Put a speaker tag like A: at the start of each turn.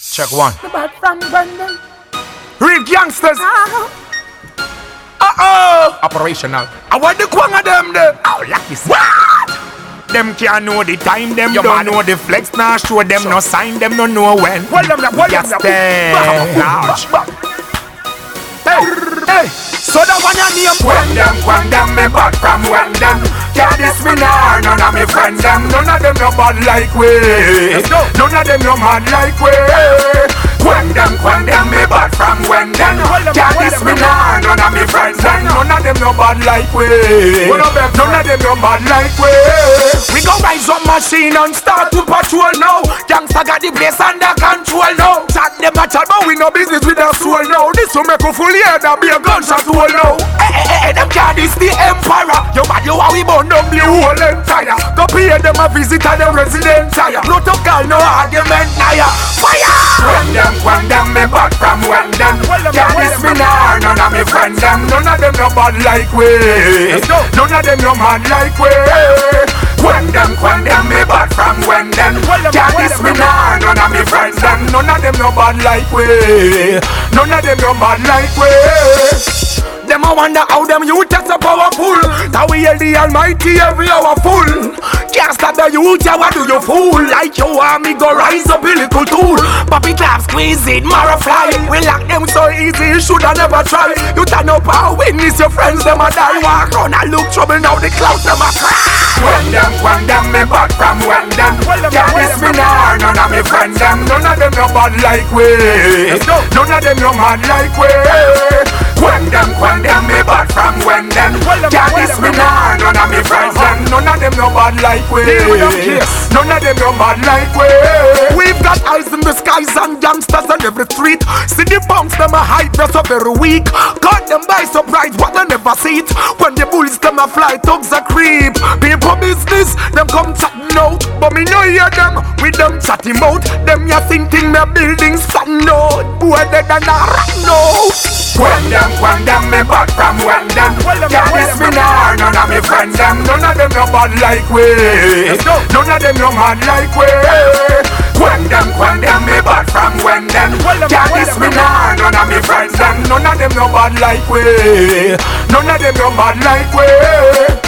A: Check one.
B: The bad from Brandon.
A: Real gangsters. Uh oh. Operational. I want the quang of them there. Oh, like this. What? Them can't know the time, them
C: Yo,
A: don't
C: man.
A: know the flex, nah show them no sign, them no know when.
C: Well, them, well,
A: Yes,
C: them.
A: them. Large. Hey, hey. So that one your name When them, when them, me bad from when them Can't diss me nah, none of them None of them no bad like we. None of them no mad like we. When them, when them, me bad from when them
C: Well,
A: Can't diss me nah, none of me friends them None of them no bad like we.
C: Well, them, them,
A: None of them no bad like we. We go rise on machine and start to patrol now. Gangsta got the place under control now. Chat them a chat but we no business with our soul now. This will make a full year that be a gunshot hole now down the whole entire. Go pay them a visit and them resident tire Protocol no argument naya Fire! When them, when them me bad from when them.
C: Well, them,
A: Can't
C: well,
A: diss me nah, none of me friends them. None of them no bad like we. None of them no mad like we. When them, when them me bad from when them.
C: Well, them,
A: Can't
C: well,
A: diss me nah, none of me friends them. None of them no bad like we. None of them no bad like we them a wonder how them youth are so powerful. That we hear the almighty every hour full. Can't stop the youth, yeah, what do you fool? Like you want me go rise up a little tool. Poppy clap, squeeze it, Mara fly. We lock them so easy, you shoulda never try. You turn up and witness your friends, them a die. Walk on and look trouble, now the clouds, them a cry. When them, when them, me bad from when them. Can't
C: them,
A: me nah, none of me friends, them. None of them no bad like we. None of them no mad like we When them, when them, me bad from when them. Can't diss me nah, none of me friends, them. Uh-huh. None of them no bad like we
C: Deal with them case.
A: None of them no bad like we We've got eyes in the skies and gangsters on every street. See the punks, them a hype, they're so very weak Caught them by surprise, but they never see it. When the bulls, them a fly, thugs a creep. People business, them come chatting out But me no hear them, with them chatting out Them ya thinking me buildings stand out. Boy, they done a rat now When them, me bad from when them. Can't diss me nah, none of me friends them. None of them no bad like we. None of them no mad like we. When them, when them, me bad from when them. Can't diss me nah, none of me friends them. None of them no bad like we. None of them no bad like we